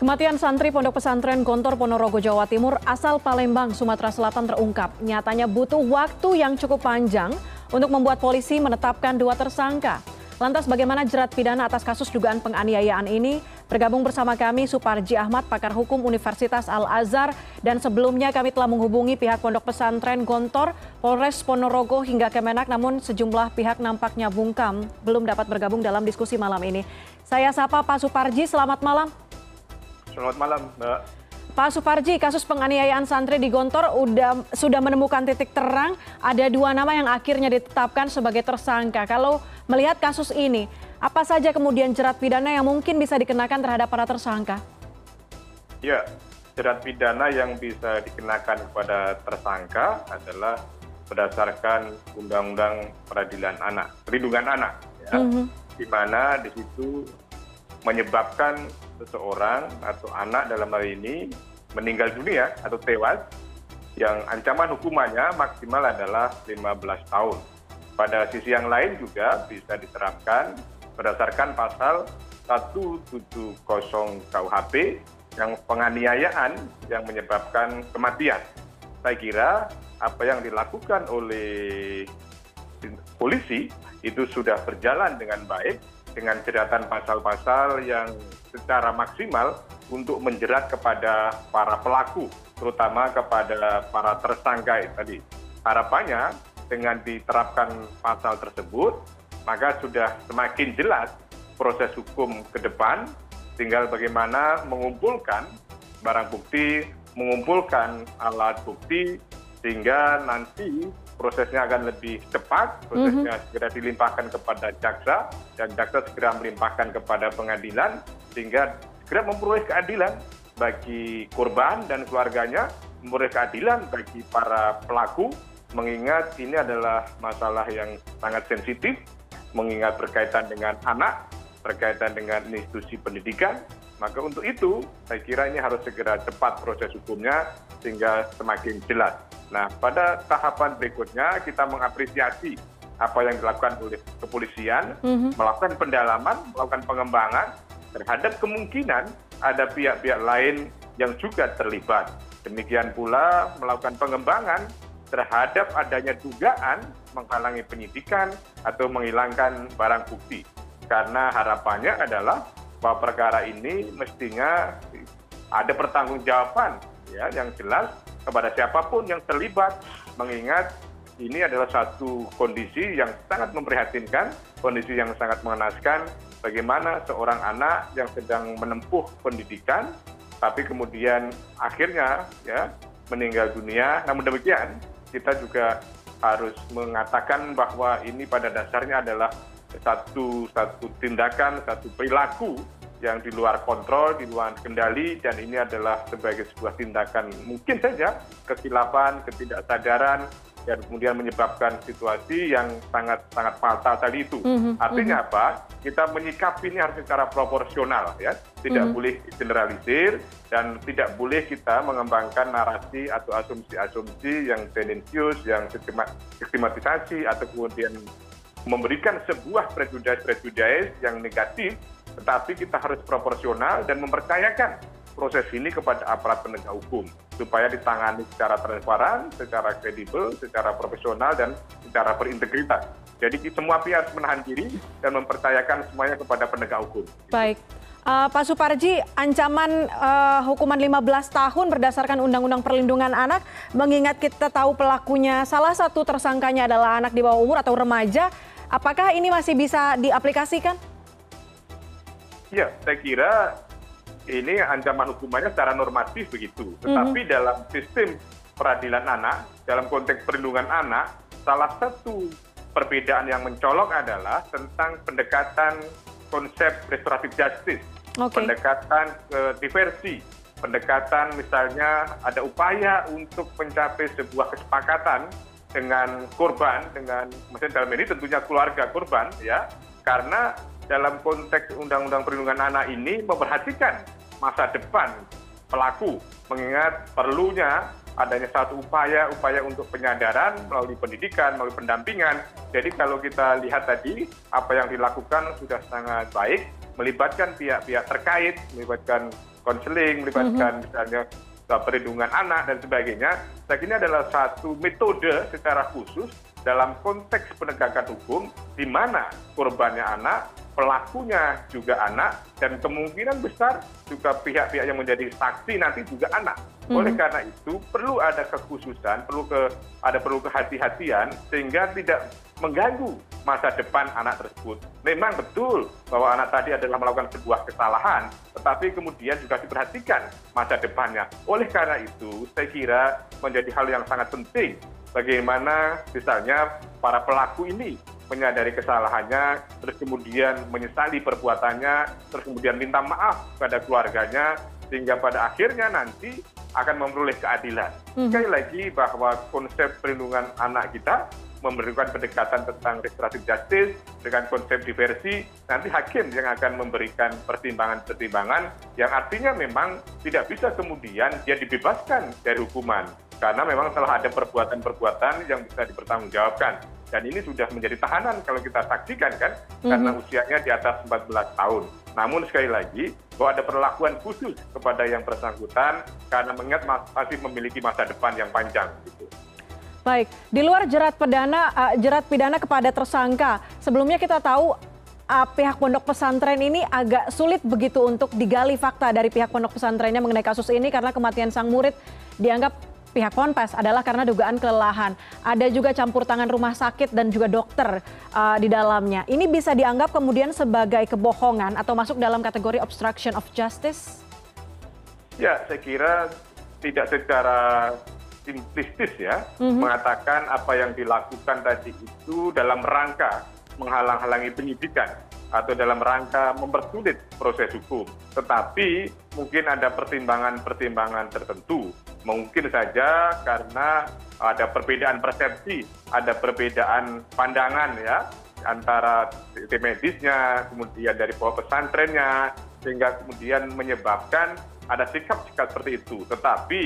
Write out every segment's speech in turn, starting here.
Kematian santri Pondok Pesantren Gontor Ponorogo Jawa Timur asal Palembang, Sumatera Selatan terungkap. Nyatanya butuh waktu yang cukup panjang untuk membuat polisi menetapkan dua tersangka. Lantas bagaimana jerat pidana atas kasus dugaan penganiayaan ini? Bergabung bersama kami Suparji Ahmad, pakar hukum Universitas Al-Azhar. Dan sebelumnya kami telah menghubungi pihak Pondok Pesantren Gontor, Polres Ponorogo hingga Kemenak. Namun sejumlah pihak nampaknya bungkam, belum dapat bergabung dalam diskusi malam ini. Saya sapa Pak Suparji, selamat malam. Selamat malam, Mbak. Pak Suparji, kasus penganiayaan santri di Gontor udah, sudah menemukan titik terang. Ada dua nama yang akhirnya ditetapkan sebagai tersangka. Kalau melihat kasus ini, apa saja kemudian jerat pidana yang mungkin bisa dikenakan terhadap para tersangka? Ya, jerat pidana yang bisa dikenakan kepada tersangka adalah berdasarkan Undang-Undang Peradilan Anak, Perlindungan Anak, ya, mm -hmm. di mana di situ menyebabkan seseorang atau anak dalam hal ini meninggal dunia atau tewas yang ancaman hukumannya maksimal adalah 15 tahun. Pada sisi yang lain juga bisa diterapkan berdasarkan pasal 170 KUHP yang penganiayaan yang menyebabkan kematian. Saya kira apa yang dilakukan oleh polisi itu sudah berjalan dengan baik dengan jeratan pasal pasal yang secara maksimal untuk menjerat kepada para pelaku terutama kepada para tersangka tadi. Harapannya dengan diterapkan pasal tersebut maka sudah semakin jelas proses hukum ke depan tinggal bagaimana mengumpulkan barang bukti mengumpulkan alat bukti sehingga nanti prosesnya akan lebih cepat prosesnya segera dilimpahkan kepada jaksa dan jaksa segera melimpahkan kepada pengadilan sehingga segera memperoleh keadilan bagi korban dan keluarganya memperoleh keadilan bagi para pelaku mengingat ini adalah masalah yang sangat sensitif mengingat berkaitan dengan anak berkaitan dengan institusi pendidikan. Maka untuk itu saya kira ini harus segera cepat proses hukumnya sehingga semakin jelas nah pada tahapan berikutnya kita mengapresiasi apa yang dilakukan oleh kepolisian melakukan pendalaman melakukan pengembangan terhadap kemungkinan ada pihak pihak lain yang juga terlibat. Demikian pula melakukan pengembangan terhadap adanya dugaan menghalangi penyidikan atau menghilangkan barang bukti. Karena harapannya adalah bahwa perkara ini mestinya ada pertanggungjawaban ya yang jelas kepada siapa pun yang terlibat mengingat ini adalah satu kondisi yang sangat memprihatinkan kondisi yang sangat mengenaskan bagaimana seorang anak yang sedang menempuh pendidikan tapi kemudian akhirnya ya meninggal dunia. Namun demikian kita juga harus mengatakan bahwa ini pada dasarnya adalah satu satu tindakan satu perilaku yang di luar kontrol di luar kendali dan ini adalah sebagai sebuah tindakan mungkin saja kesilapan ketidaksadaran dan kemudian menyebabkan situasi yang sangat sangat fatal tadi itu. Artinya apa? Kita menyikapi ini harus secara proporsional ya. Tidak boleh generalisir dan tidak boleh kita mengembangkan narasi atau asumsi-asumsi yang tendensius, yang sistematisasi atau kemudian memberikan sebuah prejudice yang negatif tetapi kita harus proporsional dan mempercayakan proses ini kepada aparat penegak hukum supaya ditangani secara transparan, secara kredibel, secara profesional dan secara berintegritas. Jadi semua pihak menahan diri dan mempercayakan semuanya kepada penegak hukum. Baik. Uh, Pak Suparji, ancaman uh, hukuman 15 tahun berdasarkan Undang-Undang Perlindungan Anak, mengingat kita tahu pelakunya salah satu tersangkanya adalah anak di bawah umur atau remaja, apakah ini masih bisa diaplikasikan? Ya, saya kira ini ancaman hukumannya secara normatif begitu. Tetapi dalam sistem peradilan anak, dalam konteks perlindungan anak, salah satu perbedaan yang mencolok adalah tentang pendekatan konsep restoratif justice, okay. pendekatan uh, diversi, pendekatan misalnya ada upaya untuk mencapai sebuah kesepakatan dengan korban, dengan maksudnya dalam ini tentunya keluarga korban ya, karena dalam konteks undang undang perlindungan anak ini memperhatikan masa depan pelaku mengingat perlunya adanya satu upaya upaya untuk penyadaran melalui pendidikan melalui pendampingan. Jadi kalau kita lihat tadi apa yang dilakukan sudah sangat baik melibatkan pihak pihak terkait melibatkan konseling melibatkan misalnya perlindungan anak dan sebagainya. Saya ini adalah satu metode secara khusus dalam konteks penegakan hukum di mana korbannya anak pelakunya juga anak dan kemungkinan besar juga pihak pihak yang menjadi saksi nanti juga anak. Oleh karena itu perlu ada kekhususan perlu ke ada perlu kehati-hatian sehingga tidak mengganggu masa depan anak tersebut. Memang betul bahwa anak tadi adalah melakukan sebuah kesalahan tetapi kemudian juga diperhatikan masa depannya. Oleh karena itu saya kira menjadi hal yang sangat penting bagaimana misalnya para pelaku ini menyadari kesalahannya terus kemudian menyesali perbuatannya terus kemudian minta maaf kepada keluarganya sehingga pada akhirnya nanti akan memperoleh keadilan. Sekali lagi bahwa konsep perlindungan anak kita memberikan pendekatan tentang restoratif justice dengan konsep diversi, nanti hakim yang akan memberikan pertimbangan-pertimbangan yang artinya memang tidak bisa kemudian dia dibebaskan dari hukuman. Karena memang telah ada perbuatan-perbuatan yang bisa dipertanggungjawabkan dan ini sudah menjadi tahanan kalau kita saksikan kan karena usianya di atas 14 tahun. Namun sekali lagi bahwa ada perlakuan khusus kepada yang bersangkutan karena mengingat masih memiliki masa depan yang panjang gitu. Baik, di luar jerat pidana uh, jerat pidana kepada tersangka, sebelumnya kita tahu uh, pihak pondok pesantren ini agak sulit begitu untuk digali fakta dari pihak pondok pesantrennya mengenai kasus ini karena kematian sang murid dianggap pihak ponpes adalah karena dugaan kelelahan ada juga campur tangan rumah sakit dan juga dokter uh, di dalamnya ini bisa dianggap kemudian sebagai kebohongan atau masuk dalam kategori obstruction of justice ya saya kira tidak secara simplistis ya mengatakan apa yang dilakukan tadi itu dalam rangka menghalang-halangi penyidikan atau dalam rangka mempersulit proses hukum. Tetapi mungkin ada pertimbangan-pertimbangan tertentu. Mungkin saja karena ada perbedaan persepsi, ada perbedaan pandangan ya antara tim medisnya, kemudian dari bawah pesantrennya, sehingga kemudian menyebabkan ada sikap-sikap seperti itu. Tetapi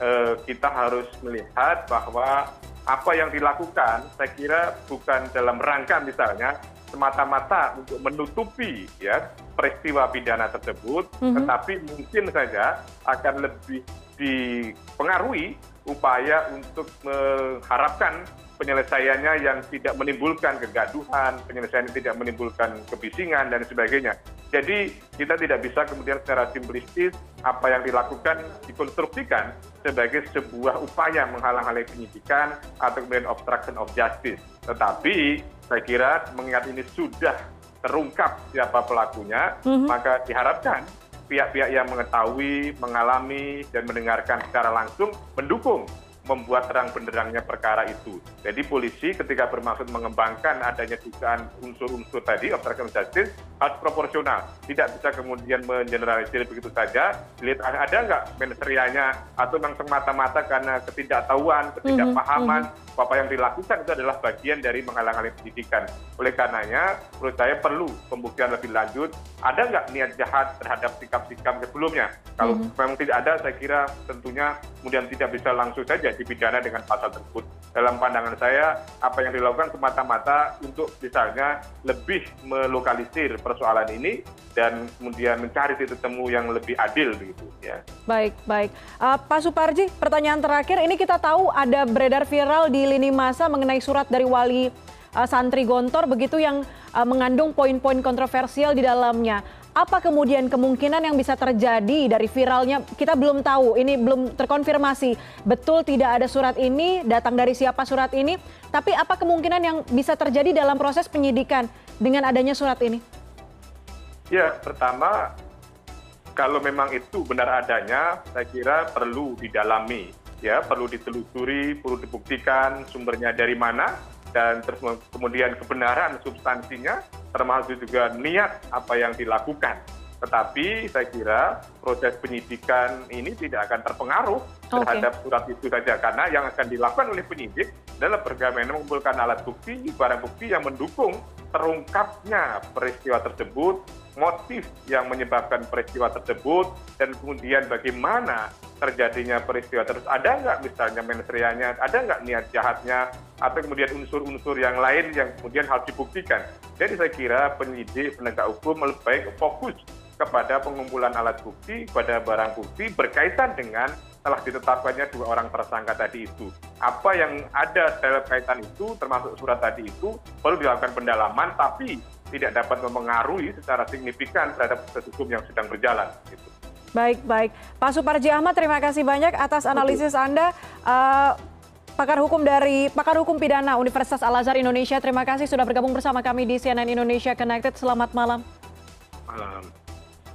eh, kita harus melihat bahwa apa yang dilakukan, saya kira bukan dalam rangka misalnya semata-mata untuk menutupi ya peristiwa pidana tersebut, tetapi mungkin saja akan lebih dipengaruhi upaya untuk mengharapkan penyelesaiannya yang tidak menimbulkan kegaduhan, penyelesaian yang tidak menimbulkan kebisingan dan sebagainya. Jadi kita tidak bisa kemudian secara simplistis apa yang dilakukan dikonstruksikan sebagai sebuah upaya menghalang-halangi penyidikan atau kemudian obstruction of justice. Tetapi saya kira mengingat ini sudah terungkap siapa pelakunya, maka diharapkan pihak-pihak yang mengetahui, mengalami, dan mendengarkan secara langsung mendukung membuat terang benderangnya perkara itu. Jadi polisi ketika bermaksud mengembangkan adanya dugaan unsur-unsur tadi, obstruction justice, harus proporsional. Tidak bisa kemudian mengeneralisir begitu saja, lihat ada nggak menserianya, atau memang semata-mata karena ketidaktahuan, ketidakpahaman, apa yang dilakukan itu adalah bagian dari menghalang-halangi pendidikan. Oleh karenanya, menurut saya perlu pembuktian lebih lanjut, ada nggak niat jahat terhadap sikap-sikap sebelumnya. Kalau memang tidak ada, saya kira tentunya kemudian tidak bisa langsung saja dipidana dengan pasal tersebut. Dalam pandangan saya, apa yang dilakukan semata-mata untuk misalnya lebih melokalisir persoalan ini dan kemudian mencari titik temu yang lebih adil begitu ya. Baik, baik. Uh, Pak Suparji, pertanyaan terakhir ini kita tahu ada beredar viral di lini masa mengenai surat dari wali uh, santri Gontor begitu yang uh, mengandung poin-poin kontroversial di dalamnya apa kemudian kemungkinan yang bisa terjadi dari viralnya? Kita belum tahu ini belum terkonfirmasi. Betul tidak ada surat ini datang dari siapa surat ini? Tapi apa kemungkinan yang bisa terjadi dalam proses penyidikan dengan adanya surat ini? Ya pertama kalau memang itu benar adanya saya kira perlu didalami ya perlu ditelusuri perlu dibuktikan sumbernya dari mana dan terus kemudian kebenaran substansinya termasuk juga niat apa yang dilakukan. Tetapi saya kira proses penyidikan ini tidak akan terpengaruh terhadap surat itu saja. Karena yang akan dilakukan oleh penyidik adalah bagaimana mengumpulkan alat bukti barang bukti yang mendukung terungkapnya peristiwa tersebut motif yang menyebabkan peristiwa tersebut dan kemudian bagaimana terjadinya peristiwa tersebut. Ada nggak misalnya menserianya ada nggak niat jahatnya? Atau kemudian unsur-unsur yang lain yang kemudian harus dibuktikan? Jadi saya kira penyidik penegak hukum lebih baik fokus kepada pengumpulan alat bukti, kepada barang bukti berkaitan dengan telah ditetapkannya dua orang tersangka tadi itu. Apa yang ada dalam kaitan itu, termasuk surat tadi itu, perlu dilakukan pendalaman, tapi tidak dapat mempengaruhi secara signifikan terhadap proses hukum yang sedang berjalan. Gitu. Baik, baik. Pak Suparji Ahmad, terima kasih banyak atas analisis Anda. Uh, pakar hukum dari pakar hukum pidana Universitas Al Azhar Indonesia. Terima kasih sudah bergabung bersama kami di CNN Indonesia Connected. Selamat malam. Malam.